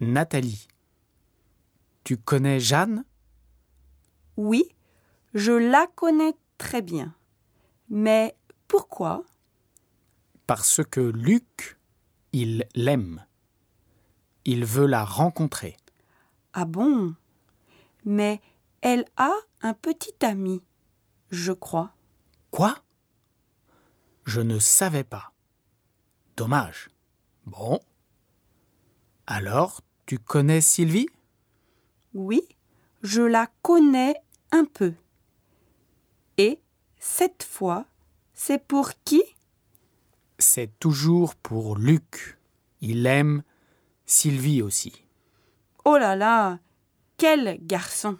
Nathalie. Tu connais Jeanne? Oui, je la connais très bien. Mais pourquoi? Parce que Luc, il l'aime. Il veut la rencontrer. Ah bon? Mais elle a un petit ami, je crois. Quoi? Je ne savais pas. Dommage. Bon. Alors, tu connais Sylvie? Oui, je la connais un peu. Et cette fois, c'est pour qui? C'est toujours pour Luc. Il aime Sylvie aussi. Oh là là, quel garçon